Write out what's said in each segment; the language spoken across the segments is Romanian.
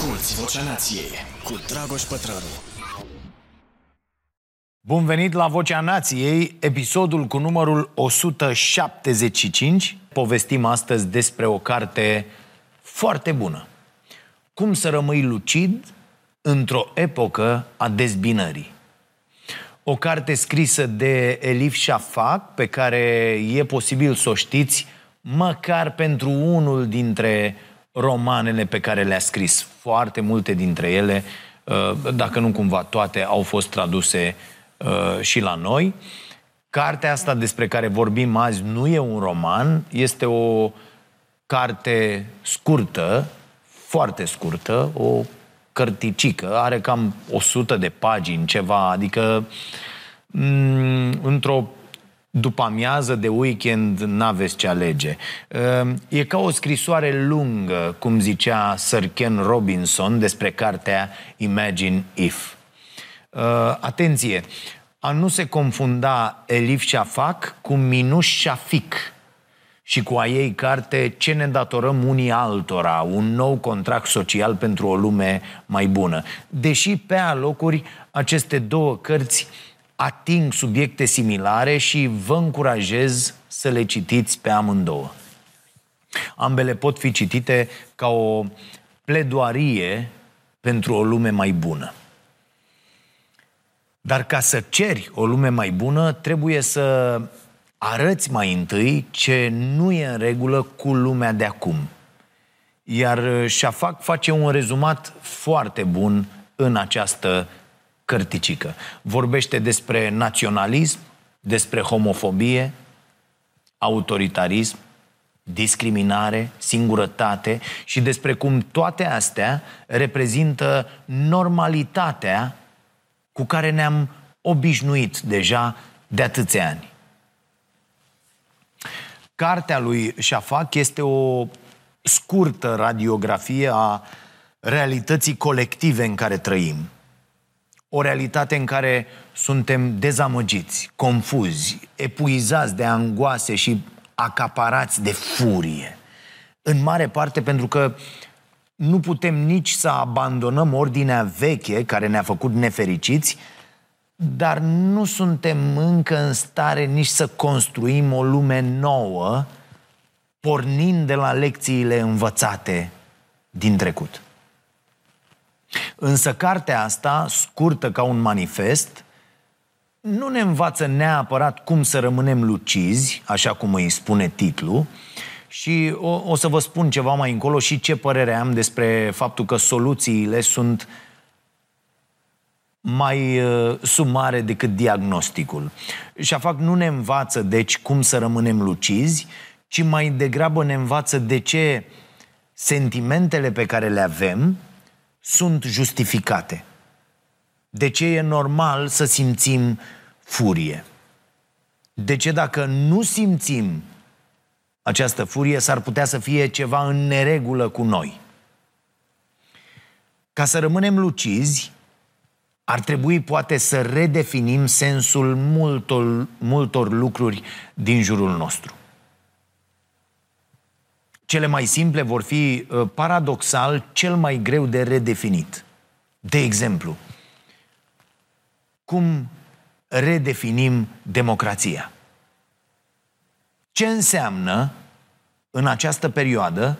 Asculți Vocea Nației cu Dragoș Pătrălu. Bun venit la Vocea Nației, episodul cu numărul 175. Povestim astăzi despre o carte foarte bună. Cum să rămâi lucid într-o epocă a dezbinării. O carte scrisă de Elif Shafak, pe care e posibil să o știți măcar pentru unul dintre romanele pe care le-a scris. Foarte multe dintre ele, uh, dacă nu cumva toate, au fost traduse uh, și la noi. Cartea asta despre care vorbim azi nu e un roman, este o carte scurtă, foarte scurtă, o cărticică, are cam 100 de pagini, ceva, adică m- într-o după amiază de weekend n-aveți ce alege. Ehm, e ca o scrisoare lungă, cum zicea Sir Ken Robinson despre cartea Imagine If. Ehm, atenție! A nu se confunda Elif Shafak cu Minuș Shafik și cu a ei carte Ce ne datorăm unii altora, un nou contract social pentru o lume mai bună. Deși pe alocuri aceste două cărți ating subiecte similare și vă încurajez să le citiți pe amândouă. Ambele pot fi citite ca o pledoarie pentru o lume mai bună. Dar ca să ceri o lume mai bună, trebuie să arăți mai întâi ce nu e în regulă cu lumea de acum. Iar Șafac face un rezumat foarte bun în această cărticică. Vorbește despre naționalism, despre homofobie, autoritarism, discriminare, singurătate și despre cum toate astea reprezintă normalitatea cu care ne-am obișnuit deja de atâția ani. Cartea lui Șafac este o scurtă radiografie a realității colective în care trăim o realitate în care suntem dezamăgiți, confuzi, epuizați de angoase și acaparați de furie. În mare parte pentru că nu putem nici să abandonăm ordinea veche care ne-a făcut nefericiți, dar nu suntem încă în stare nici să construim o lume nouă, pornind de la lecțiile învățate din trecut. Însă cartea asta, scurtă ca un manifest, nu ne învață neapărat cum să rămânem lucizi, așa cum îi spune titlul, și o, o să vă spun ceva mai încolo și ce părere am despre faptul că soluțiile sunt mai uh, sumare decât diagnosticul. Și fac nu ne învață, deci, cum să rămânem lucizi, ci mai degrabă ne învață de ce sentimentele pe care le avem sunt justificate. De ce e normal să simțim furie? De ce dacă nu simțim această furie, s-ar putea să fie ceva în neregulă cu noi? Ca să rămânem lucizi, ar trebui poate să redefinim sensul multor, multor lucruri din jurul nostru. Cele mai simple vor fi, uh, paradoxal, cel mai greu de redefinit. De exemplu, cum redefinim democrația? Ce înseamnă în această perioadă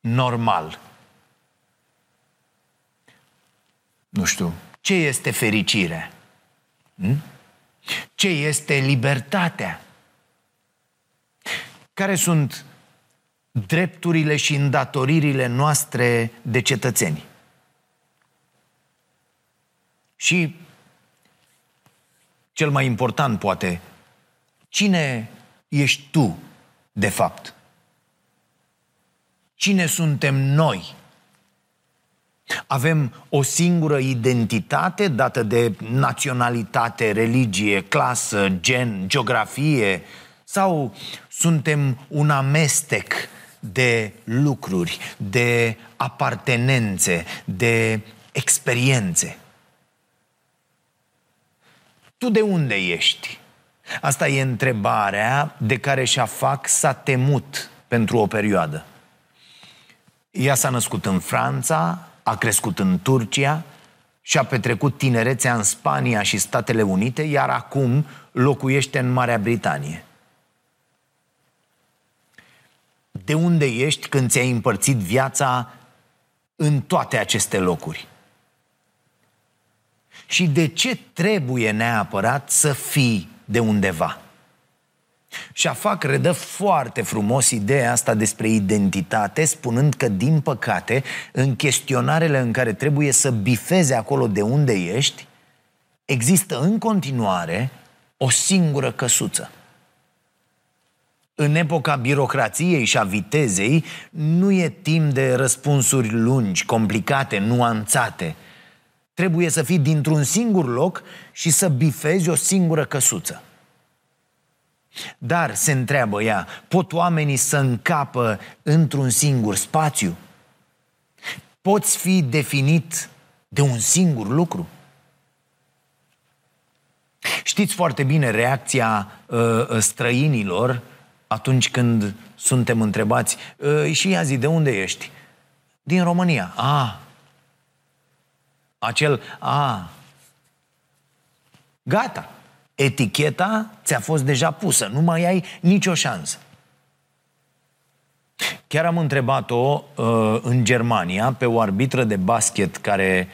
normal? Nu știu. Ce este fericire? Hm? Ce este libertatea? Care sunt drepturile și îndatoririle noastre de cetățeni. Și cel mai important, poate, cine ești tu, de fapt? Cine suntem noi? Avem o singură identitate dată de naționalitate, religie, clasă, gen, geografie? Sau suntem un amestec de lucruri, de apartenențe, de experiențe. Tu de unde ești? Asta e întrebarea de care Șafac s-a temut pentru o perioadă. Ea s-a născut în Franța, a crescut în Turcia, și-a petrecut tinerețea în Spania și Statele Unite, iar acum locuiește în Marea Britanie. De unde ești când ți-ai împărțit viața în toate aceste locuri? Și de ce trebuie neapărat să fii de undeva? Șafac redă foarte frumos ideea asta despre identitate, spunând că, din păcate, în chestionarele în care trebuie să bifeze acolo de unde ești, există în continuare o singură căsuță. În epoca birocrației și a vitezei, nu e timp de răspunsuri lungi, complicate, nuanțate. Trebuie să fii dintr-un singur loc și să bifezi o singură căsuță. Dar, se întreabă ea, pot oamenii să încapă într-un singur spațiu? Poți fi definit de un singur lucru? Știți foarte bine reacția uh, străinilor atunci când suntem întrebați uh, și ea zi, de unde ești? Din România. A. Acel A. Gata eticheta ți-a fost deja pusă, nu mai ai nicio șansă. Chiar am întrebat-o uh, în Germania pe o arbitră de basket care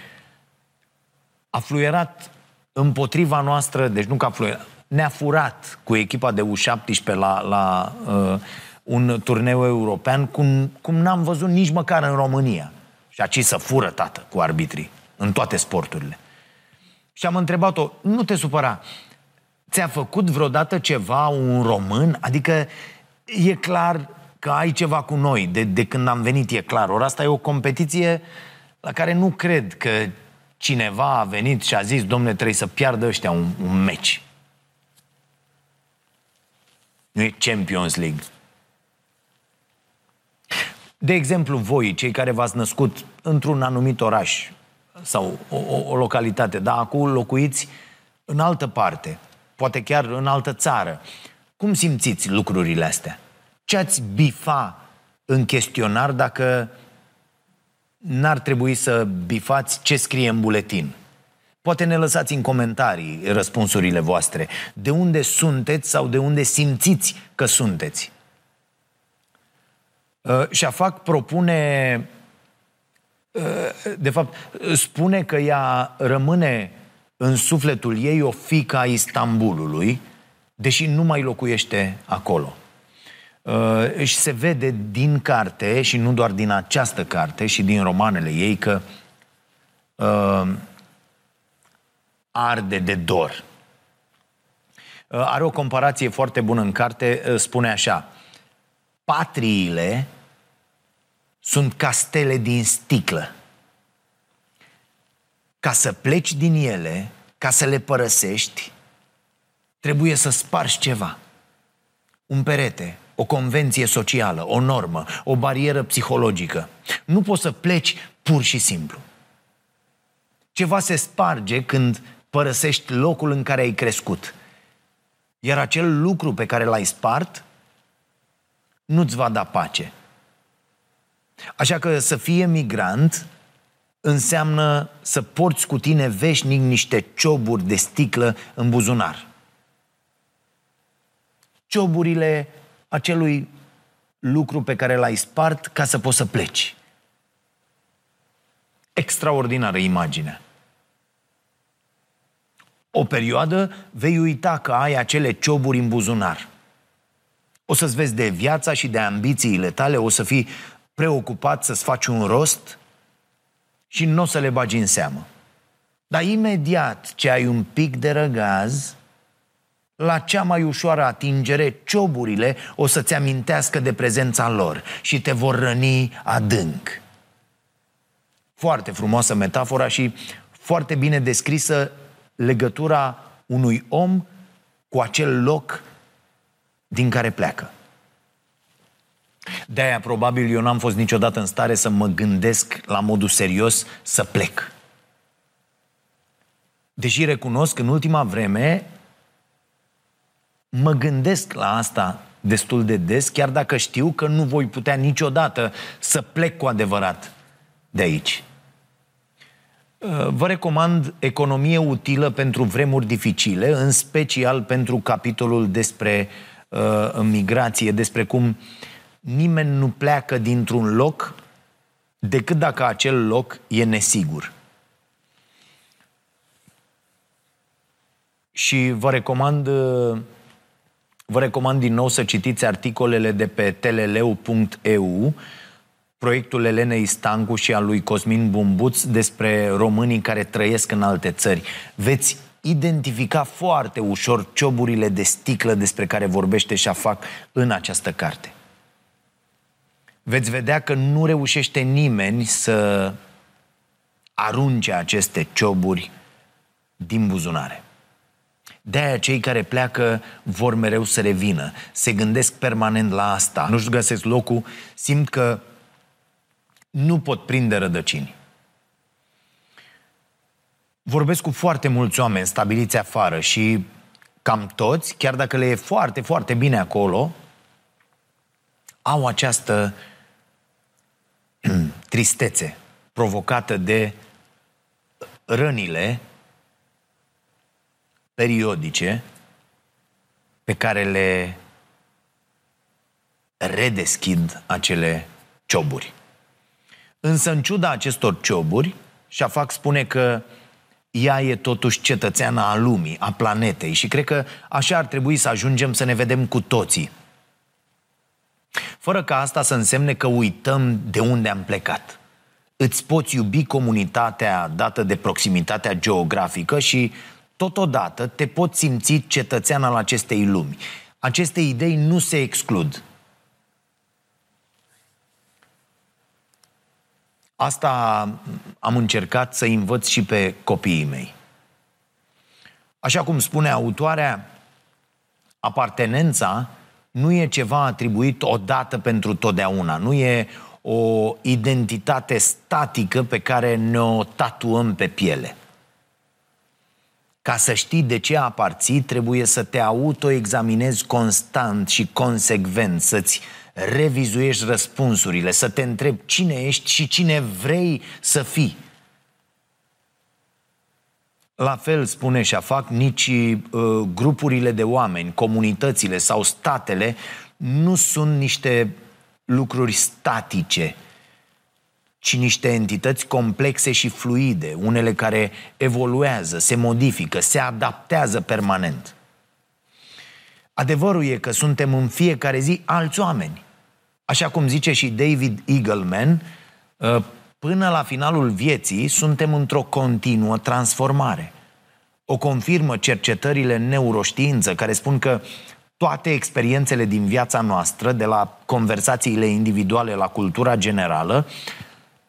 a fluierat împotriva noastră, deci nu că a fluierat, ne-a furat cu echipa de U17 la, la uh, un turneu european cum, cum n-am văzut nici măcar în România. Și aici să fură, tată, cu arbitrii, în toate sporturile. Și am întrebat-o, nu te supăra, Ți-a făcut vreodată ceva un român? Adică e clar că ai ceva cu noi, de, de când am venit e clar. Ori asta e o competiție la care nu cred că cineva a venit și a zis, domne, trebuie să piardă ăștia un, un meci. Nu e Champions League. De exemplu, voi, cei care v-ați născut într-un anumit oraș sau o, o, o localitate, dar acum locuiți în altă parte – poate chiar în altă țară. Cum simțiți lucrurile astea? Ce ați bifa în chestionar dacă n-ar trebui să bifați ce scrie în buletin? Poate ne lăsați în comentarii răspunsurile voastre. De unde sunteți sau de unde simțiți că sunteți? Uh, Șafac propune, uh, de fapt, spune că ea rămâne în sufletul ei o fică a Istanbulului, deși nu mai locuiește acolo. Uh, și se vede din carte, și nu doar din această carte, și din romanele ei, că uh, arde de dor. Uh, are o comparație foarte bună în carte, uh, spune așa, patriile sunt castele din sticlă ca să pleci din ele, ca să le părăsești, trebuie să spargi ceva. Un perete, o convenție socială, o normă, o barieră psihologică. Nu poți să pleci pur și simplu. Ceva se sparge când părăsești locul în care ai crescut. Iar acel lucru pe care l-ai spart nu-ți va da pace. Așa că să fie migrant înseamnă să porți cu tine veșnic niște cioburi de sticlă în buzunar. Cioburile acelui lucru pe care l-ai spart ca să poți să pleci. Extraordinară imaginea. O perioadă vei uita că ai acele cioburi în buzunar. O să-ți vezi de viața și de ambițiile tale, o să fii preocupat să-ți faci un rost și nu o să le bagi în seamă. Dar imediat ce ai un pic de răgaz, la cea mai ușoară atingere, cioburile o să-ți amintească de prezența lor și te vor răni adânc. Foarte frumoasă metafora și foarte bine descrisă legătura unui om cu acel loc din care pleacă. De-aia probabil eu n-am fost niciodată în stare să mă gândesc la modul serios să plec. Deși recunosc că în ultima vreme mă gândesc la asta destul de des, chiar dacă știu că nu voi putea niciodată să plec cu adevărat de aici. Vă recomand Economie utilă pentru vremuri dificile, în special pentru capitolul despre uh, migrație, despre cum nimeni nu pleacă dintr-un loc decât dacă acel loc e nesigur. Și vă recomand, uh, vă recomand din nou să citiți articolele de pe teleleu.eu, proiectul Elenei Stancu și al lui Cosmin Bumbuț despre românii care trăiesc în alte țări. Veți identifica foarte ușor cioburile de sticlă despre care vorbește Șafac în această carte. Veți vedea că nu reușește nimeni să arunce aceste cioburi din buzunare. De-aia cei care pleacă vor mereu să revină, se gândesc permanent la asta, nu-și găsesc locul, simt că nu pot prinde rădăcini. Vorbesc cu foarte mulți oameni stabiliți afară și cam toți, chiar dacă le e foarte, foarte bine acolo, au această tristețe provocată de rănile periodice pe care le redeschid acele cioburi. Însă, în ciuda acestor cioburi, Șafac spune că ea e totuși cetățeana a lumii, a planetei și cred că așa ar trebui să ajungem să ne vedem cu toții. Fără ca asta să însemne că uităm de unde am plecat. Îți poți iubi comunitatea dată de proximitatea geografică și totodată te poți simți cetățean al acestei lumi. Aceste idei nu se exclud. Asta am încercat să învăț și pe copiii mei. Așa cum spune autoarea, apartenența nu e ceva atribuit odată pentru totdeauna, nu e o identitate statică pe care ne-o tatuăm pe piele. Ca să știi de ce aparții, trebuie să te autoexaminezi constant și consecvent, să-ți revizuiești răspunsurile, să te întrebi cine ești și cine vrei să fii. La fel, spune Șafac, nici uh, grupurile de oameni, comunitățile sau statele nu sunt niște lucruri statice, ci niște entități complexe și fluide, unele care evoluează, se modifică, se adaptează permanent. Adevărul e că suntem în fiecare zi alți oameni. Așa cum zice și David Eagleman, uh, până la finalul vieții suntem într-o continuă transformare. O confirmă cercetările în neuroștiință care spun că toate experiențele din viața noastră, de la conversațiile individuale la cultura generală,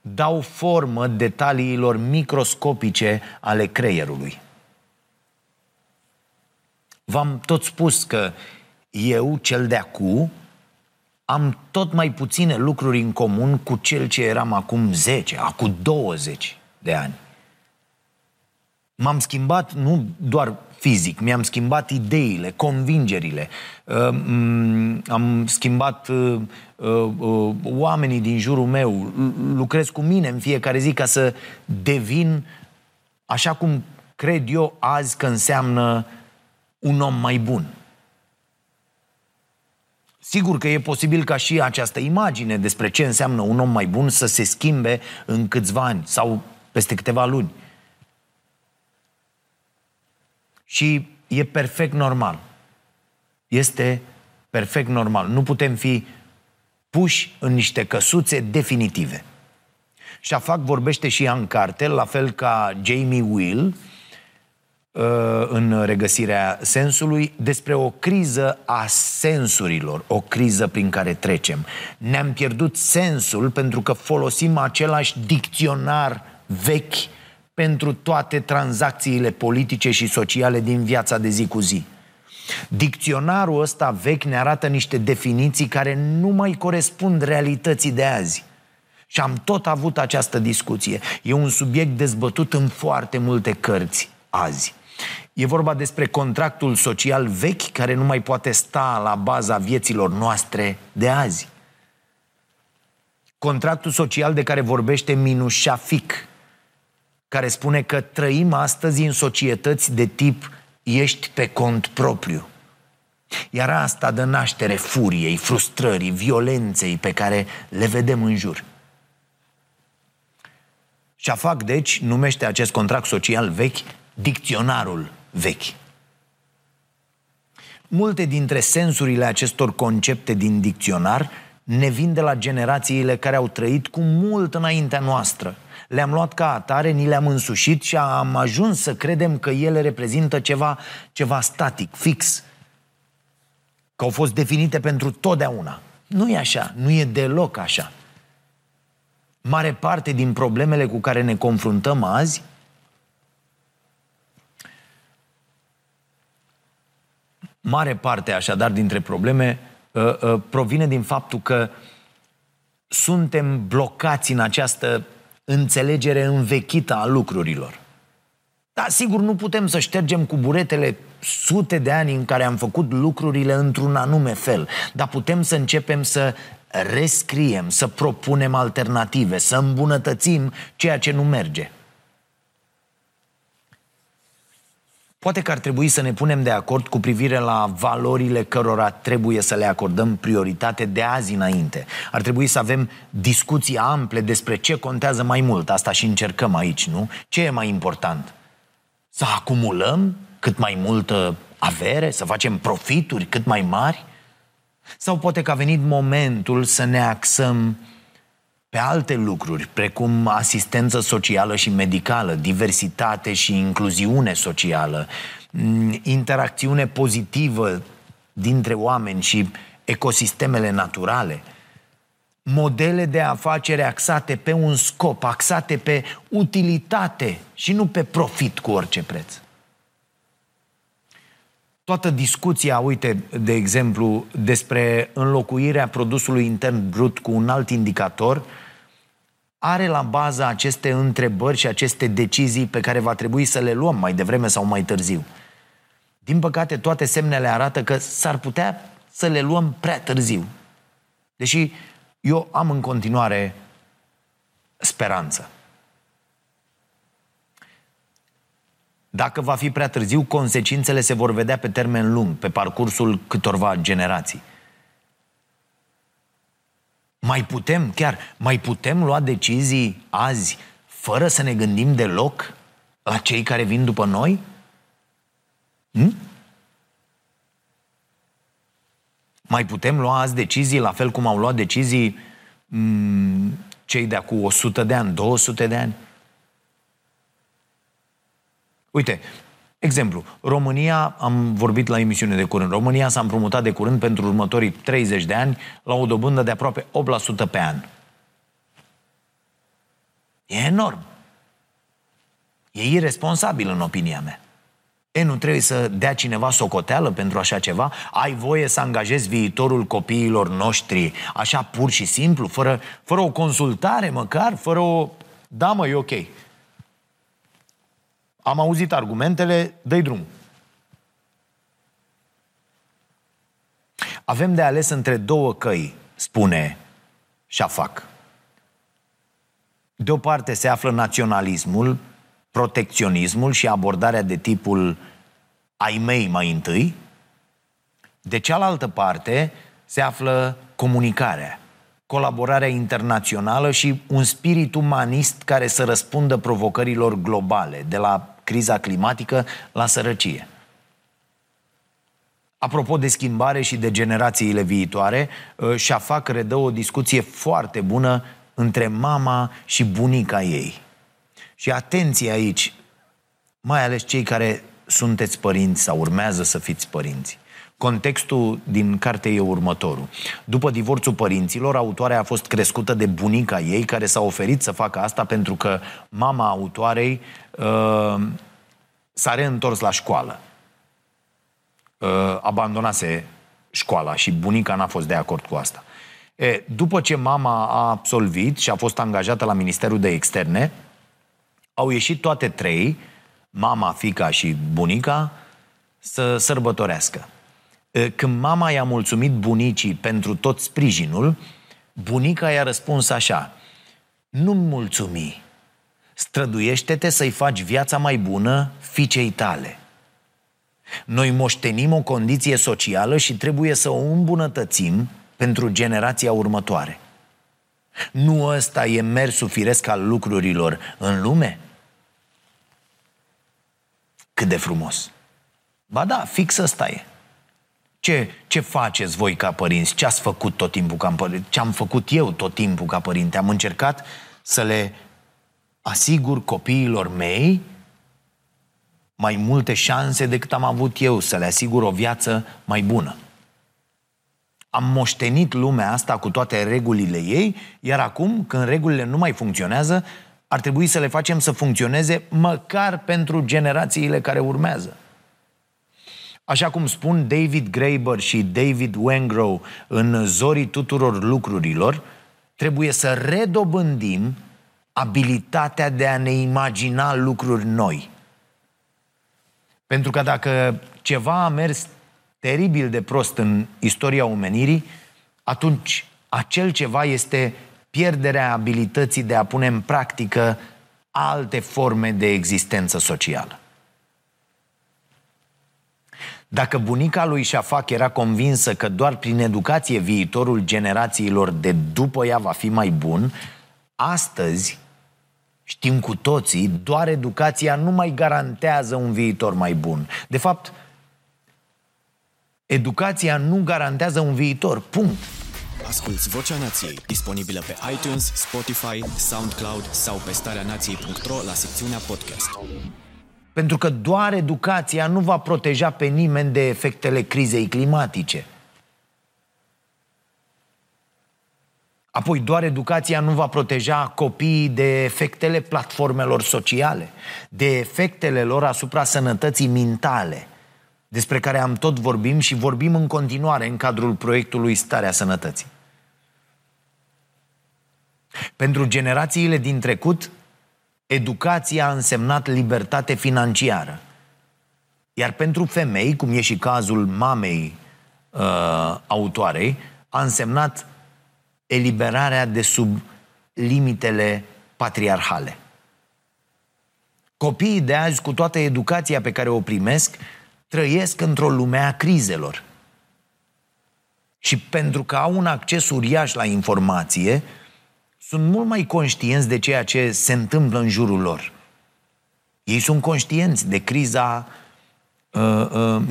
dau formă detaliilor microscopice ale creierului. V-am tot spus că eu, cel de acu, am tot mai puține lucruri în comun cu cel ce eram acum 10, acum 20 de ani. M-am schimbat nu doar fizic, mi-am schimbat ideile, convingerile, uh, am schimbat uh, uh, oamenii din jurul meu, lucrez cu mine în fiecare zi ca să devin așa cum cred eu azi că înseamnă un om mai bun. Sigur că e posibil ca și această imagine despre ce înseamnă un om mai bun să se schimbe în câțiva ani sau peste câteva luni. Și e perfect normal. Este perfect normal. Nu putem fi puși în niște căsuțe definitive. Șafac vorbește și ea în carte, la fel ca Jamie Will, uh, în regăsirea sensului, despre o criză a sensurilor, o criză prin care trecem. Ne-am pierdut sensul pentru că folosim același dicționar vechi pentru toate tranzacțiile politice și sociale din viața de zi cu zi. Dicționarul ăsta vechi ne arată niște definiții care nu mai corespund realității de azi. Și am tot avut această discuție. E un subiect dezbătut în foarte multe cărți azi. E vorba despre contractul social vechi care nu mai poate sta la baza vieților noastre de azi. Contractul social de care vorbește Minușafic care spune că trăim astăzi în societăți de tip ești pe cont propriu. Iar asta dă naștere furiei, frustrării, violenței pe care le vedem în jur. Șafac, deci, numește acest contract social vechi dicționarul vechi. Multe dintre sensurile acestor concepte din dicționar ne vin de la generațiile care au trăit cu mult înaintea noastră. Le-am luat ca atare, ni le-am însușit și am ajuns să credem că ele reprezintă ceva, ceva static, fix, că au fost definite pentru totdeauna. Nu e așa, nu e deloc așa. Mare parte din problemele cu care ne confruntăm azi Mare parte, așadar, dintre probleme uh, uh, provine din faptul că suntem blocați în această înțelegere învechită a lucrurilor. Da, sigur, nu putem să ștergem cu buretele sute de ani în care am făcut lucrurile într-un anume fel, dar putem să începem să rescriem, să propunem alternative, să îmbunătățim ceea ce nu merge. Poate că ar trebui să ne punem de acord cu privire la valorile cărora trebuie să le acordăm prioritate de azi înainte. Ar trebui să avem discuții ample despre ce contează mai mult. Asta și încercăm aici, nu? Ce e mai important? Să acumulăm cât mai multă avere? Să facem profituri cât mai mari? Sau poate că a venit momentul să ne axăm pe alte lucruri, precum asistență socială și medicală, diversitate și incluziune socială, mm, interacțiune pozitivă dintre oameni și ecosistemele naturale, modele de afacere axate pe un scop, axate pe utilitate și nu pe profit cu orice preț. Toată discuția, uite, de exemplu, despre înlocuirea produsului intern brut cu un alt indicator, are la bază aceste întrebări și aceste decizii pe care va trebui să le luăm mai devreme sau mai târziu. Din păcate, toate semnele arată că s-ar putea să le luăm prea târziu. Deși eu am în continuare speranță. Dacă va fi prea târziu, consecințele se vor vedea pe termen lung, pe parcursul câtorva generații. Mai putem, chiar, mai putem lua decizii azi fără să ne gândim deloc la cei care vin după noi? Hm? Mai putem lua azi decizii la fel cum au luat decizii m- cei de acum 100 de ani, 200 de ani? Uite, exemplu, România, am vorbit la emisiune de curând, România s-a împrumutat de curând pentru următorii 30 de ani la o dobândă de aproape 8% pe an. E enorm. E irresponsabil în opinia mea. E, nu trebuie să dea cineva socoteală pentru așa ceva? Ai voie să angajezi viitorul copiilor noștri așa pur și simplu, fără, fără o consultare măcar, fără o... Da, mă, e ok. Am auzit argumentele, dă drum. Avem de ales între două căi, spune Șafac. De o parte se află naționalismul, protecționismul și abordarea de tipul ai mei mai întâi. De cealaltă parte se află comunicarea, colaborarea internațională și un spirit umanist care să răspundă provocărilor globale, de la criza climatică la sărăcie. Apropo de schimbare și de generațiile viitoare, ă, Șafac redă o discuție foarte bună între mama și bunica ei. Și atenție aici, mai ales cei care sunteți părinți sau urmează să fiți părinți. Contextul din carte e următorul. După divorțul părinților, autoarea a fost crescută de bunica ei, care s-a oferit să facă asta pentru că mama autoarei uh, s-a reîntors la școală. Uh, abandonase școala și bunica n-a fost de acord cu asta. E, după ce mama a absolvit și a fost angajată la Ministerul de Externe, au ieșit toate trei, mama, fica și bunica, să sărbătorească. Când mama i-a mulțumit bunicii pentru tot sprijinul, bunica i-a răspuns așa, nu mulțumi, Străduiește-te să-i faci viața mai bună fiicei tale. Noi moștenim o condiție socială și trebuie să o îmbunătățim pentru generația următoare. Nu ăsta e mersul firesc al lucrurilor în lume? Cât de frumos! Ba da, fix ăsta e. Ce, ce faceți voi ca părinți? Ce ați făcut tot timpul ca părinte? Ce am făcut eu tot timpul ca părinte? Am încercat să le asigur copiilor mei mai multe șanse decât am avut eu să le asigur o viață mai bună. Am moștenit lumea asta cu toate regulile ei, iar acum, când regulile nu mai funcționează, ar trebui să le facem să funcționeze măcar pentru generațiile care urmează. Așa cum spun David Graeber și David Wengrow în Zorii tuturor lucrurilor, trebuie să redobândim abilitatea de a ne imagina lucruri noi. Pentru că dacă ceva a mers teribil de prost în istoria omenirii, atunci acel ceva este pierderea abilității de a pune în practică alte forme de existență socială. Dacă bunica lui Șafac era convinsă că doar prin educație viitorul generațiilor de după ea va fi mai bun, astăzi știm cu toții, doar educația nu mai garantează un viitor mai bun. De fapt, educația nu garantează un viitor. Punct. Asculți Vocea Nației, disponibilă pe iTunes, Spotify, SoundCloud sau pe starea nației.ro la secțiunea podcast. Pentru că doar educația nu va proteja pe nimeni de efectele crizei climatice. Apoi doar educația nu va proteja copiii de efectele platformelor sociale, de efectele lor asupra sănătății mentale, despre care am tot vorbim și vorbim în continuare în cadrul proiectului Starea Sănătății. Pentru generațiile din trecut, educația a însemnat libertate financiară. Iar pentru femei, cum e și cazul mamei uh, autoarei, a însemnat eliberarea de sub limitele patriarhale. Copiii de azi, cu toată educația pe care o primesc, trăiesc într-o lume a crizelor. Și pentru că au un acces uriaș la informație, sunt mult mai conștienți de ceea ce se întâmplă în jurul lor. Ei sunt conștienți de criza uh, uh,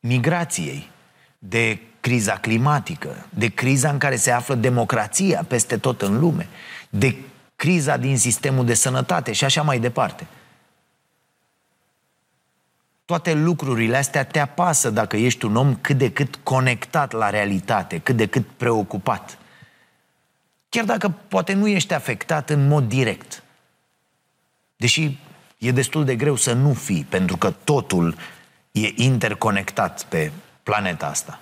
migrației, de criza climatică, de criza în care se află democrația peste tot în lume, de criza din sistemul de sănătate și așa mai departe. Toate lucrurile astea te apasă dacă ești un om cât de cât conectat la realitate, cât de cât preocupat. Chiar dacă poate nu ești afectat în mod direct. Deși e destul de greu să nu fii, pentru că totul e interconectat pe planeta asta.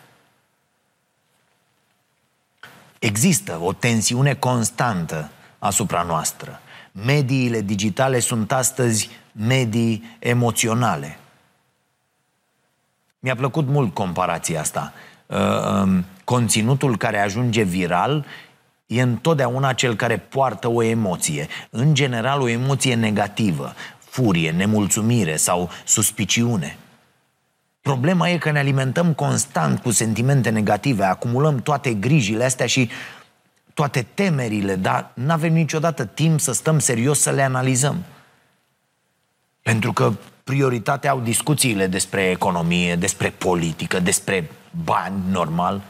Există o tensiune constantă asupra noastră. Mediile digitale sunt astăzi medii emoționale. Mi-a plăcut mult comparația asta. Uh, um, conținutul care ajunge viral e întotdeauna cel care poartă o emoție. În general, o emoție negativă, furie, nemulțumire sau suspiciune. Problema e că ne alimentăm constant cu sentimente negative, acumulăm toate grijile astea și toate temerile, dar nu avem niciodată timp să stăm serios să le analizăm. Pentru că prioritatea au discuțiile despre economie, despre politică, despre bani, normal.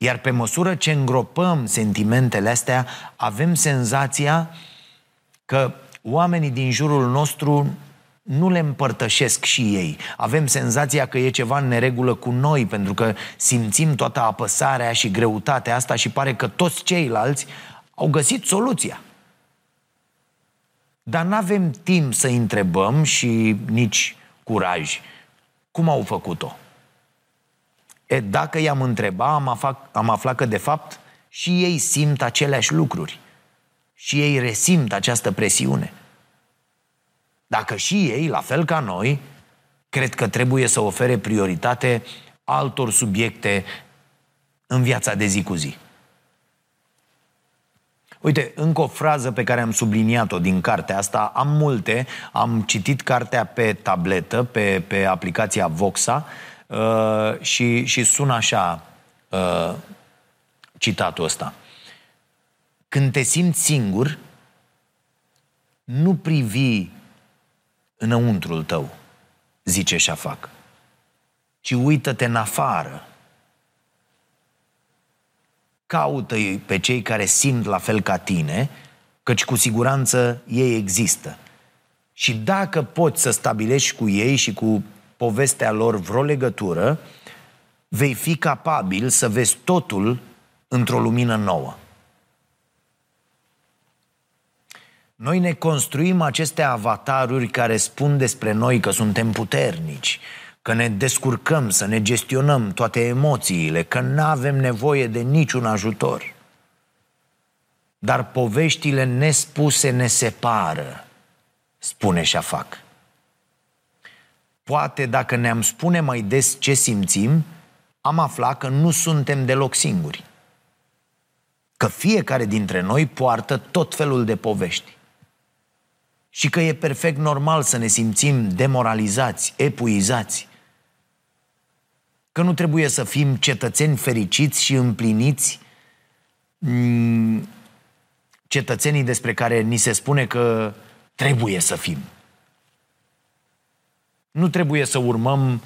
Iar pe măsură ce îngropăm sentimentele astea, avem senzația că oamenii din jurul nostru nu le împărtășesc și ei. Avem senzația că e ceva în neregulă cu noi, pentru că simțim toată apăsarea și greutatea asta și pare că toți ceilalți au găsit soluția. Dar nu avem timp să întrebăm și nici curaj. Cum au făcut-o? E, dacă i-am întrebat, am, afat, am aflat că, de fapt, și ei simt aceleași lucruri. Și ei resimt această presiune. Dacă și ei, la fel ca noi, cred că trebuie să ofere prioritate altor subiecte în viața de zi cu zi. Uite, încă o frază pe care am subliniat-o din cartea asta, am multe, am citit cartea pe tabletă, pe, pe aplicația Voxa uh, și, și sună așa uh, citatul ăsta. Când te simți singur, nu privi înăuntrul tău, zice Șafac, ci uită-te în afară. Caută-i pe cei care simt la fel ca tine, căci cu siguranță ei există. Și dacă poți să stabilești cu ei și cu povestea lor vreo legătură, vei fi capabil să vezi totul într-o lumină nouă. Noi ne construim aceste avataruri care spun despre noi că suntem puternici, că ne descurcăm să ne gestionăm toate emoțiile, că nu avem nevoie de niciun ajutor. Dar poveștile nespuse ne separă, spune Șafac. Poate dacă ne-am spune mai des ce simțim, am aflat că nu suntem deloc singuri. Că fiecare dintre noi poartă tot felul de povești și că e perfect normal să ne simțim demoralizați, epuizați. Că nu trebuie să fim cetățeni fericiți și împliniți mm, cetățenii despre care ni se spune că trebuie să fim. Nu trebuie să urmăm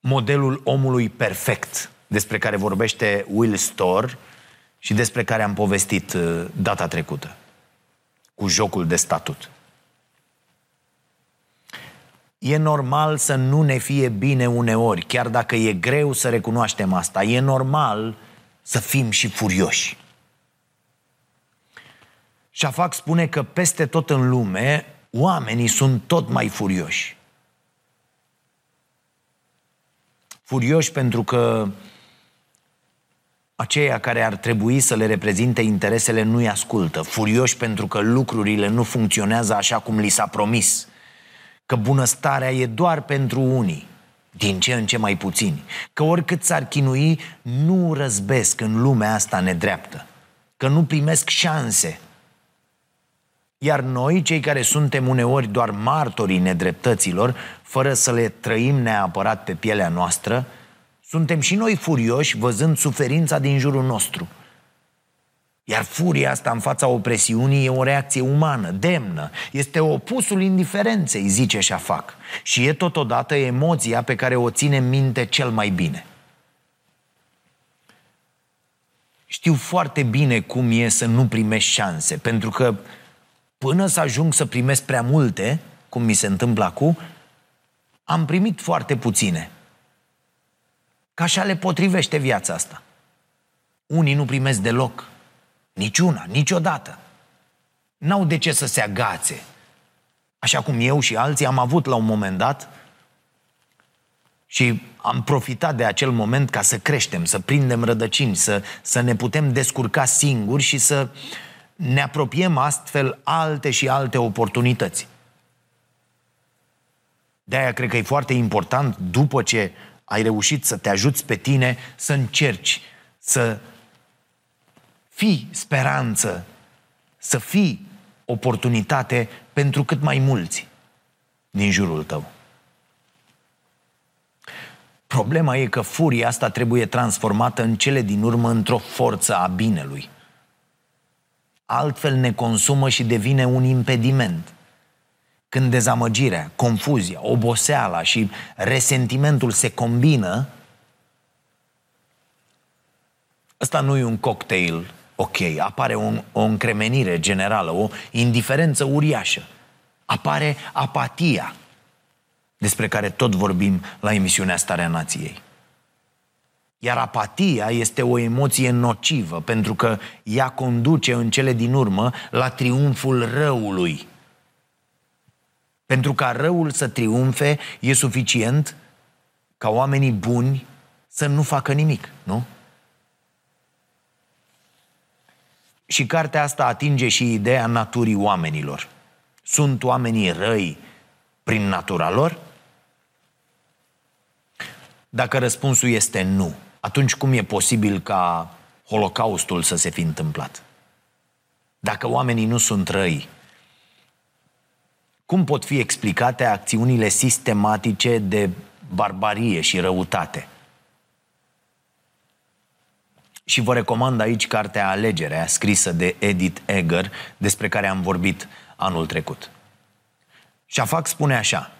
modelul omului perfect despre care vorbește Will Storr și despre care am povestit uh, data trecută cu jocul de statut. E normal să nu ne fie bine uneori, chiar dacă e greu să recunoaștem asta. E normal să fim și furioși. Șafac spune că peste tot în lume oamenii sunt tot mai furioși. Furioși pentru că aceia care ar trebui să le reprezinte interesele nu-i ascultă. Furioși pentru că lucrurile nu funcționează așa cum li s-a promis că bunăstarea e doar pentru unii, din ce în ce mai puțini, că oricât s-ar chinui, nu răzbesc în lumea asta nedreaptă, că nu primesc șanse. Iar noi, cei care suntem uneori doar martorii nedreptăților, fără să le trăim neapărat pe pielea noastră, suntem și noi furioși văzând suferința din jurul nostru – iar furia asta în fața opresiunii e o reacție umană, demnă. Este opusul indiferenței, zice Șafac. Și e totodată emoția pe care o ține minte cel mai bine. Știu foarte bine cum e să nu primești șanse, pentru că până să ajung să primesc prea multe, cum mi se întâmplă acum, am primit foarte puține. Ca așa le potrivește viața asta. Unii nu primesc deloc, Niciuna, niciodată. N-au de ce să se agațe. Așa cum eu și alții am avut la un moment dat și am profitat de acel moment ca să creștem, să prindem rădăcini, să, să ne putem descurca singuri și să ne apropiem astfel alte și alte oportunități. De-aia cred că e foarte important, după ce ai reușit să te ajuți pe tine, să încerci să fii speranță, să fii oportunitate pentru cât mai mulți din jurul tău. Problema e că furia asta trebuie transformată în cele din urmă într-o forță a binelui. Altfel ne consumă și devine un impediment. Când dezamăgirea, confuzia, oboseala și resentimentul se combină, ăsta nu e un cocktail ok, apare o, o încremenire generală, o indiferență uriașă. Apare apatia, despre care tot vorbim la emisiunea Starea Nației. Iar apatia este o emoție nocivă, pentru că ea conduce în cele din urmă la triumful răului. Pentru ca răul să triumfe, e suficient ca oamenii buni să nu facă nimic, nu? Și cartea asta atinge și ideea naturii oamenilor. Sunt oamenii răi prin natura lor? Dacă răspunsul este nu, atunci cum e posibil ca Holocaustul să se fi întâmplat? dacă oamenii nu sunt răi, cum pot fi explicate acțiunile sistematice de barbarie și răutate? Și vă recomand aici cartea Alegerea, scrisă de Edith Eger, despre care am vorbit anul trecut. Șafac spune așa,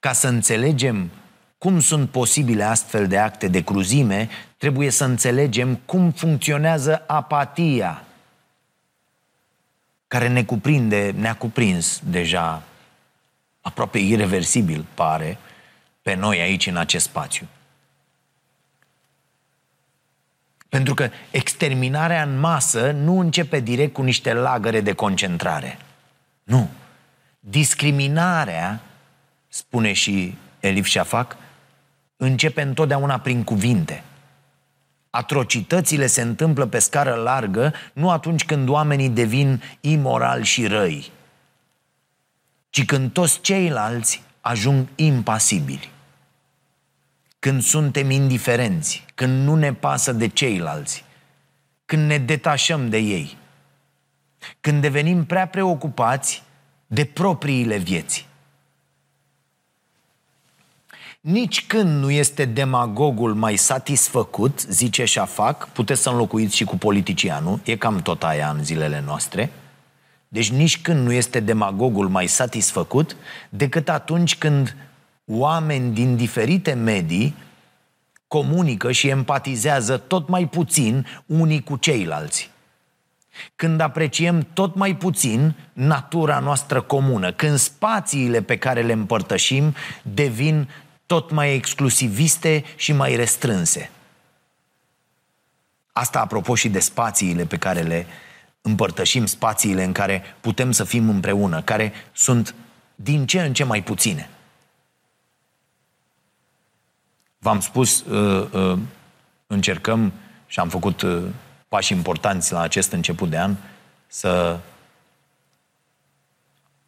ca să înțelegem cum sunt posibile astfel de acte de cruzime, trebuie să înțelegem cum funcționează apatia, care ne cuprinde, ne-a cuprins deja aproape irreversibil, pare, pe noi aici în acest spațiu. Pentru că exterminarea în masă nu începe direct cu niște lagăre de concentrare. Nu. Discriminarea, spune și Elif Shafak, începe întotdeauna prin cuvinte. Atrocitățile se întâmplă pe scară largă nu atunci când oamenii devin imorali și răi, ci când toți ceilalți ajung impasibili. Când suntem indiferenți, când nu ne pasă de ceilalți, când ne detașăm de ei, când devenim prea preocupați de propriile vieți. Nici când nu este demagogul mai satisfăcut, zice Șafac, puteți să înlocuiți și cu politicianul, e cam tot aia în zilele noastre, deci nici când nu este demagogul mai satisfăcut, decât atunci când oameni din diferite medii comunică și empatizează tot mai puțin unii cu ceilalți. Când apreciem tot mai puțin natura noastră comună, când spațiile pe care le împărtășim devin tot mai exclusiviste și mai restrânse. Asta apropo și de spațiile pe care le împărtășim, spațiile în care putem să fim împreună, care sunt din ce în ce mai puține. V-am spus, uh, uh, încercăm și am făcut uh, pași importanți la acest început de an să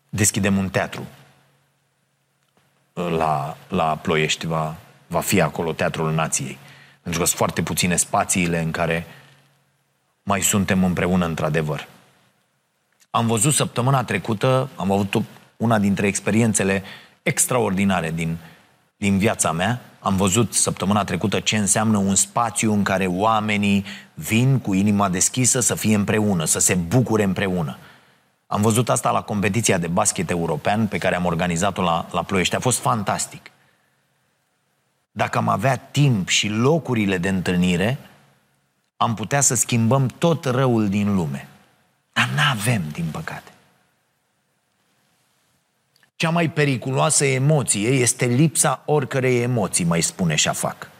deschidem un teatru la, la Ploiești. Va, va fi acolo Teatrul Nației. Pentru că sunt foarte puține spațiile în care mai suntem împreună într-adevăr. Am văzut săptămâna trecută, am avut una dintre experiențele extraordinare din, din viața mea. Am văzut săptămâna trecută ce înseamnă un spațiu în care oamenii vin cu inima deschisă să fie împreună, să se bucure împreună. Am văzut asta la competiția de basket european pe care am organizat-o la, la Ploiești. A fost fantastic. Dacă am avea timp și locurile de întâlnire, am putea să schimbăm tot răul din lume. Dar nu avem, din păcate. Cea mai periculoasă emoție este lipsa oricărei emoții, mai spune Șafac.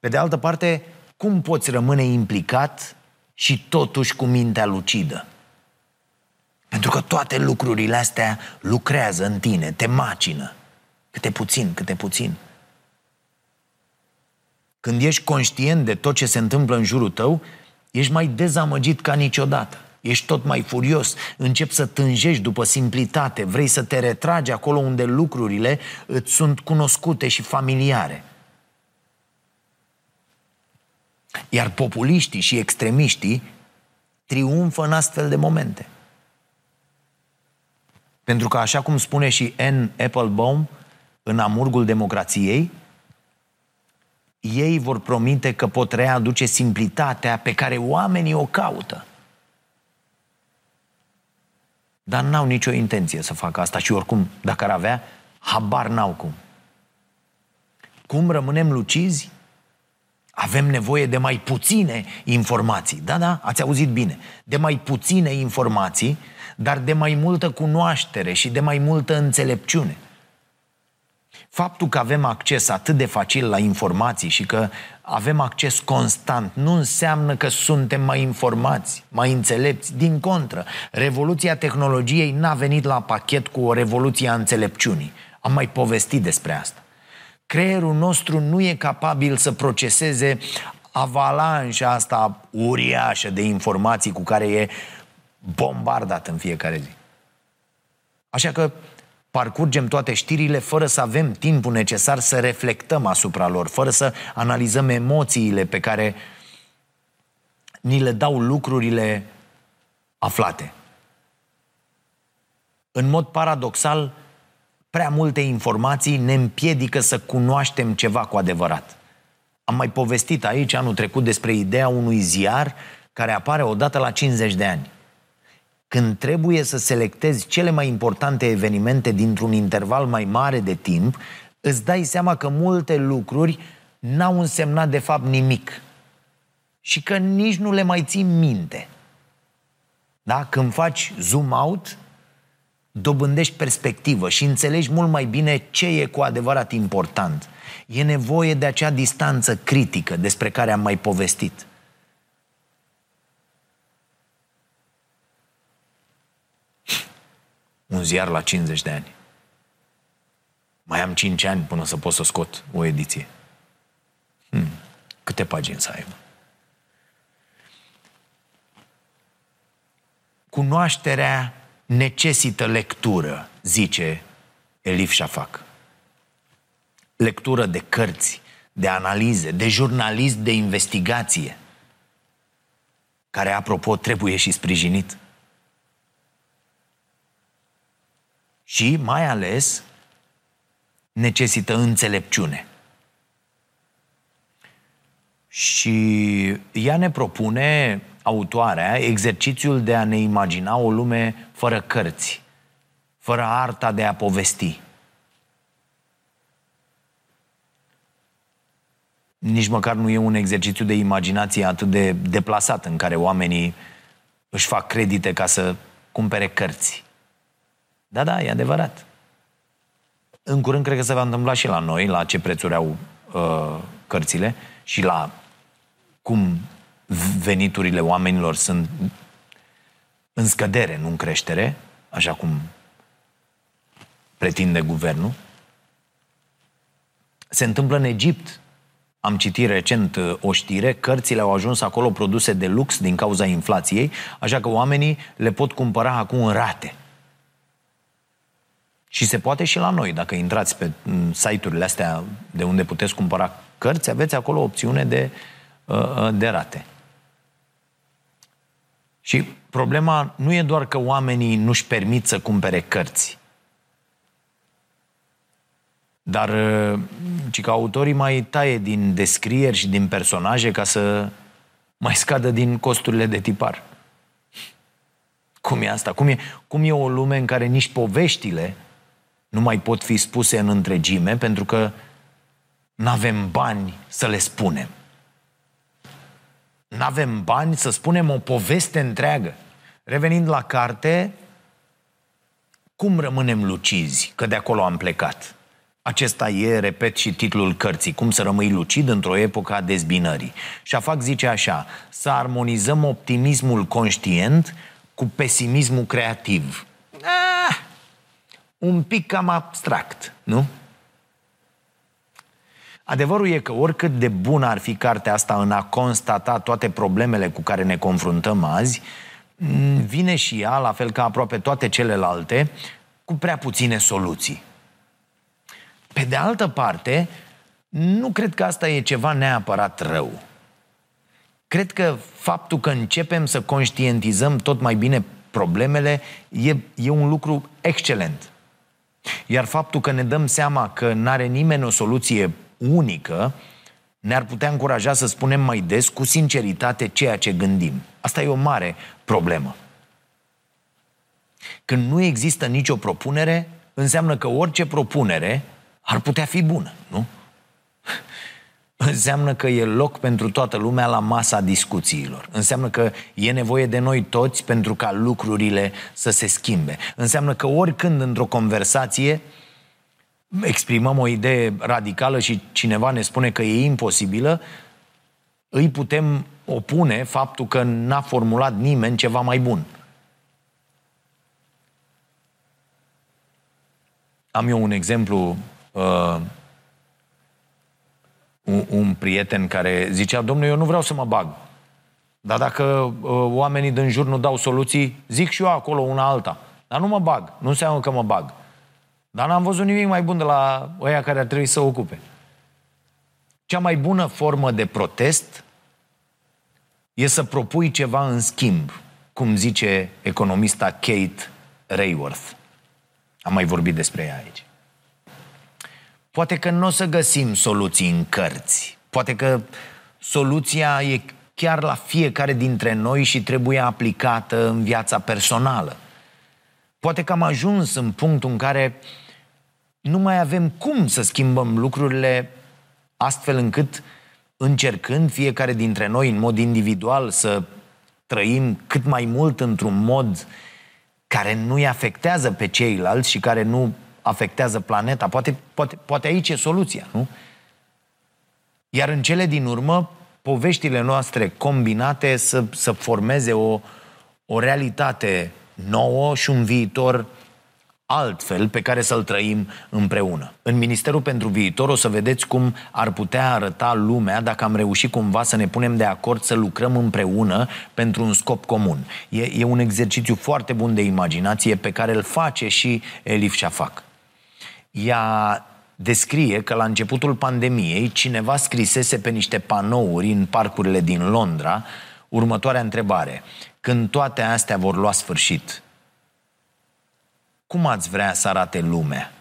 Pe de altă parte, cum poți rămâne implicat și totuși cu mintea lucidă? Pentru că toate lucrurile astea lucrează în tine, te macină. Câte puțin, câte puțin. Când ești conștient de tot ce se întâmplă în jurul tău, ești mai dezamăgit ca niciodată. Ești tot mai furios, începi să tânjești după simplitate, vrei să te retragi acolo unde lucrurile îți sunt cunoscute și familiare. Iar populiștii și extremiștii triumfă în astfel de momente. Pentru că, așa cum spune și N. Applebaum în Amurgul Democrației, ei vor promite că pot readuce simplitatea pe care oamenii o caută. Dar n-au nicio intenție să facă asta și oricum, dacă ar avea, habar n-au cum. Cum rămânem lucizi? Avem nevoie de mai puține informații. Da, da, ați auzit bine. De mai puține informații, dar de mai multă cunoaștere și de mai multă înțelepciune. Faptul că avem acces atât de facil la informații și că avem acces constant nu înseamnă că suntem mai informați, mai înțelepți. Din contră, revoluția tehnologiei n-a venit la pachet cu o revoluție a înțelepciunii. Am mai povestit despre asta. Creierul nostru nu e capabil să proceseze avalanșa asta uriașă de informații cu care e bombardat în fiecare zi. Așa că parcurgem toate știrile fără să avem timpul necesar să reflectăm asupra lor, fără să analizăm emoțiile pe care ni le dau lucrurile aflate. În mod paradoxal, prea multe informații ne împiedică să cunoaștem ceva cu adevărat. Am mai povestit aici anul trecut despre ideea unui ziar care apare odată la 50 de ani. Când trebuie să selectezi cele mai importante evenimente dintr-un interval mai mare de timp, îți dai seama că multe lucruri n-au însemnat de fapt nimic și că nici nu le mai ții minte. Da? Când faci zoom out, dobândești perspectivă și înțelegi mult mai bine ce e cu adevărat important. E nevoie de acea distanță critică despre care am mai povestit. Un ziar la 50 de ani. Mai am 5 ani până să pot să scot o ediție. Hmm. Câte pagini să aibă? Cunoașterea necesită lectură, zice Elif Shafak. Lectură de cărți, de analize, de jurnalism, de investigație, care, apropo, trebuie și sprijinit. Și, mai ales, necesită înțelepciune. Și ea ne propune autoarea exercițiul de a ne imagina o lume fără cărți, fără arta de a povesti. Nici măcar nu e un exercițiu de imaginație atât de deplasat în care oamenii își fac credite ca să cumpere cărți. Da, da, e adevărat. În curând cred că se va întâmpla și la noi, la ce prețuri au uh, cărțile și la cum veniturile oamenilor sunt în scădere, nu în creștere, așa cum pretinde guvernul. Se întâmplă în Egipt. Am citit recent uh, o știre, cărțile au ajuns acolo produse de lux din cauza inflației, așa că oamenii le pot cumpăra acum în rate. Și se poate și la noi, dacă intrați pe mm, site-urile astea de unde puteți cumpăra cărți, aveți acolo opțiune de, uh, uh, de rate. Și problema nu e doar că oamenii nu-și permit să cumpere cărți, dar uh, ci că autorii mai taie din descrieri și din personaje ca să mai scadă din costurile de tipar. Cum e asta? Cum e, cum e o lume în care nici poveștile nu mai pot fi spuse în întregime pentru că nu avem bani să le spunem? Nu avem bani să spunem o poveste întreagă. Revenind la carte, cum rămânem lucizi? Că de acolo am plecat. Acesta e, repet și titlul cărții, Cum să rămâi lucid într-o epocă a dezbinării. Și fac zice așa, să armonizăm optimismul conștient cu pesimismul creativ. Ah, un pic cam abstract, nu? Adevărul e că oricât de bună ar fi cartea asta în a constata toate problemele cu care ne confruntăm azi, vine și ea, la fel ca aproape toate celelalte, cu prea puține soluții. Pe de altă parte, nu cred că asta e ceva neapărat rău. Cred că faptul că începem să conștientizăm tot mai bine problemele e, e un lucru excelent. Iar faptul că ne dăm seama că nu are nimeni o soluție unică, ne-ar putea încuraja să spunem mai des, cu sinceritate, ceea ce gândim. Asta e o mare problemă. Când nu există nicio propunere, înseamnă că orice propunere ar putea fi bună, nu? Înseamnă că e loc pentru toată lumea la masa discuțiilor. Înseamnă că e nevoie de noi toți pentru ca lucrurile să se schimbe. Înseamnă că oricând într-o conversație exprimăm o idee radicală și cineva ne spune că e imposibilă, îi putem opune faptul că n-a formulat nimeni ceva mai bun. Am eu un exemplu, uh, un, un prieten care zicea, domnule, eu nu vreau să mă bag. Dar dacă uh, oamenii din jur nu dau soluții, zic și eu acolo una alta. Dar nu mă bag. Nu înseamnă că mă bag. Dar n-am văzut nimic mai bun de la ăia care ar trebui să ocupe. Cea mai bună formă de protest e să propui ceva în schimb. cum zice economista Kate Rayworth. Am mai vorbit despre ea aici. Poate că nu o să găsim soluții în cărți. Poate că soluția e chiar la fiecare dintre noi și trebuie aplicată în viața personală. Poate că am ajuns în punctul în care nu mai avem cum să schimbăm lucrurile astfel încât încercând fiecare dintre noi în mod individual să trăim cât mai mult într-un mod care nu-i afectează pe ceilalți și care nu afectează planeta. Poate, poate, poate aici e soluția, nu? Iar în cele din urmă, poveștile noastre combinate să, să formeze o, o realitate nouă și un viitor altfel pe care să-l trăim împreună. În Ministerul pentru Viitor o să vedeți cum ar putea arăta lumea dacă am reușit cumva să ne punem de acord să lucrăm împreună pentru un scop comun. E, e un exercițiu foarte bun de imaginație pe care îl face și Elif Shafak. Ea descrie că la începutul pandemiei cineva scrisese pe niște panouri în parcurile din Londra următoarea întrebare. Când toate astea vor lua sfârșit, cum ați vrea să arate lumea?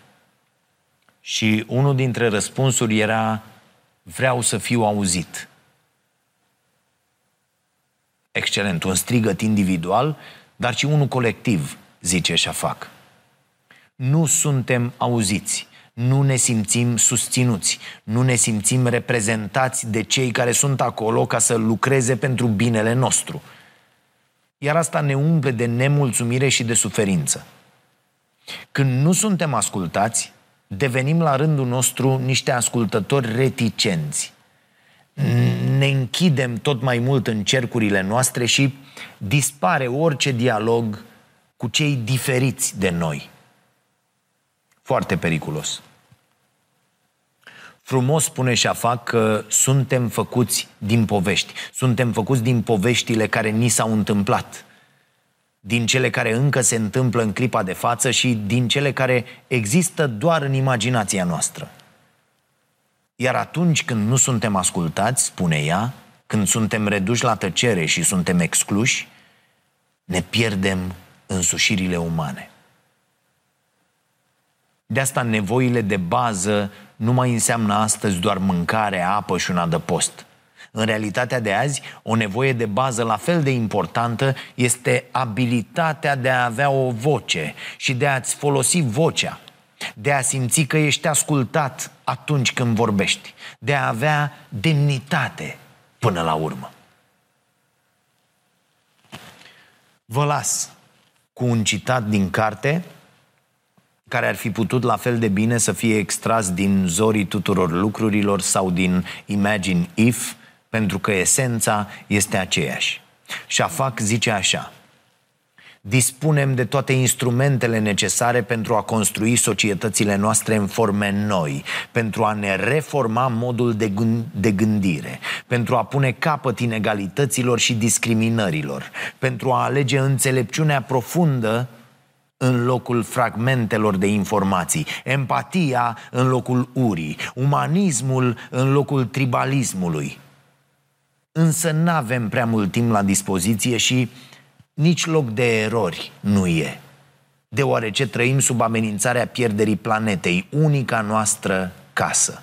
Și unul dintre răspunsuri era, vreau să fiu auzit. Excelent, un strigăt individual, dar și unul colectiv, zice Șafac. Nu suntem auziți, nu ne simțim susținuți, nu ne simțim reprezentați de cei care sunt acolo ca să lucreze pentru binele nostru. Iar asta ne umple de nemulțumire și de suferință. Când nu suntem ascultați, devenim la rândul nostru niște ascultători reticenți. Ne închidem tot mai mult în cercurile noastre și dispare orice dialog cu cei diferiți de noi. Foarte periculos. Frumos spune Șafac că suntem făcuți din povești. Suntem făcuți din poveștile care ni s-au întâmplat din cele care încă se întâmplă în clipa de față și din cele care există doar în imaginația noastră. Iar atunci când nu suntem ascultați, spune ea, când suntem reduși la tăcere și suntem excluși, ne pierdem însușirile umane. De asta nevoile de bază nu mai înseamnă astăzi doar mâncare, apă și un adăpost – în realitatea de azi, o nevoie de bază la fel de importantă este abilitatea de a avea o voce și de a-ți folosi vocea, de a simți că ești ascultat atunci când vorbești, de a avea demnitate până la urmă. Vă las cu un citat din carte care ar fi putut la fel de bine să fie extras din zorii tuturor lucrurilor sau din Imagine If, pentru că esența este aceeași. Șafac zice așa, dispunem de toate instrumentele necesare pentru a construi societățile noastre în forme noi, pentru a ne reforma modul de, gând- de gândire, pentru a pune capăt inegalităților și discriminărilor, pentru a alege înțelepciunea profundă în locul fragmentelor de informații, empatia în locul urii, umanismul în locul tribalismului, Însă nu avem prea mult timp la dispoziție și nici loc de erori nu e. Deoarece trăim sub amenințarea pierderii planetei, unica noastră casă.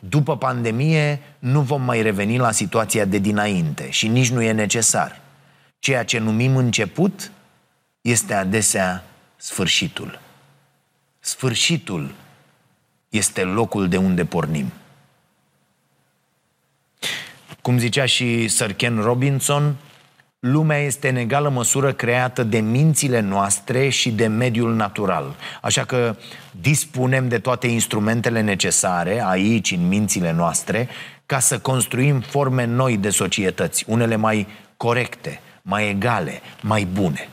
După pandemie nu vom mai reveni la situația de dinainte și nici nu e necesar. Ceea ce numim început este adesea sfârșitul. Sfârșitul este locul de unde pornim. Cum zicea și Sir Ken Robinson, lumea este în egală măsură creată de mințile noastre și de mediul natural. Așa că dispunem de toate instrumentele necesare aici, în mințile noastre, ca să construim forme noi de societăți, unele mai corecte, mai egale, mai bune.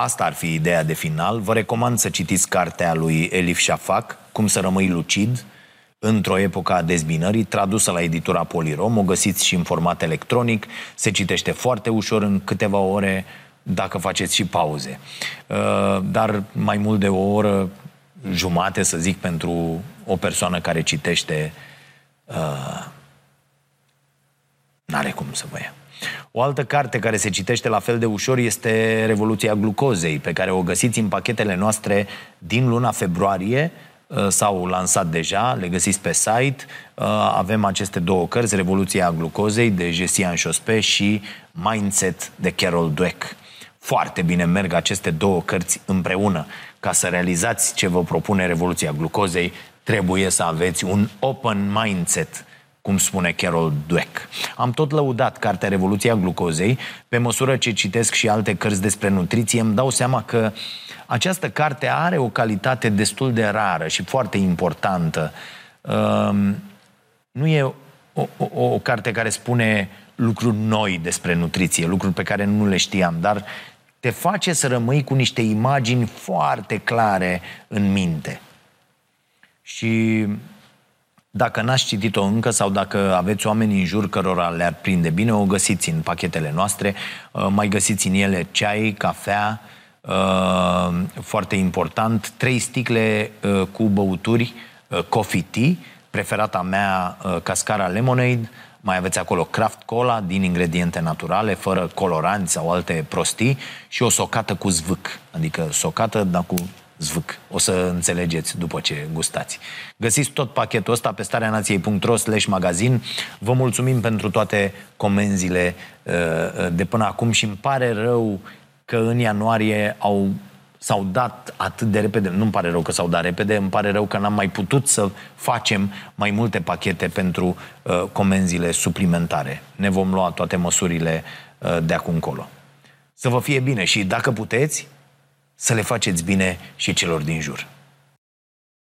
Asta ar fi ideea de final. Vă recomand să citiți cartea lui Elif Shafak, Cum să rămâi lucid, într-o epocă a dezbinării, tradusă la editura Polirom, o găsiți și în format electronic, se citește foarte ușor în câteva ore dacă faceți și pauze. Uh, dar mai mult de o oră jumate, să zic, pentru o persoană care citește uh, N-are cum să vă ia. O altă carte care se citește la fel de ușor este Revoluția glucozei, pe care o găsiți în pachetele noastre din luna februarie, uh, s-au lansat deja, le găsiți pe site. Uh, avem aceste două cărți, Revoluția glucozei de Jessian Chospe și Mindset de Carol Dweck. Foarte bine merg aceste două cărți împreună. Ca să realizați ce vă propune Revoluția glucozei, trebuie să aveți un open mindset cum spune Carol Dweck. Am tot lăudat cartea Revoluția glucozei, pe măsură ce citesc și alte cărți despre nutriție, îmi dau seama că această carte are o calitate destul de rară și foarte importantă. Um, nu e o, o, o carte care spune lucruri noi despre nutriție, lucruri pe care nu le știam, dar te face să rămâi cu niște imagini foarte clare în minte. Și dacă n-ați citit-o încă sau dacă aveți oameni în jur cărora le-ar prinde bine, o găsiți în pachetele noastre. Uh, mai găsiți în ele ceai, cafea, uh, foarte important, trei sticle uh, cu băuturi coffee tea, preferata mea cascara lemonade, mai aveți acolo craft cola din ingrediente naturale, fără coloranți sau alte prostii și o socată cu zvâc, adică socată, dar cu zvâc. O să înțelegeți după ce gustați. Găsiți tot pachetul ăsta pe starea nației.ro slash magazin. Vă mulțumim pentru toate comenzile uh, uh, de până acum și îmi pare rău că în ianuarie au s-au dat atât de repede, nu-mi pare rău că s-au dat repede, îmi pare rău că n-am mai putut să facem mai multe pachete pentru uh, comenzile suplimentare. Ne vom lua toate măsurile uh, de acum încolo. Să vă fie bine și dacă puteți, să le faceți bine și celor din jur.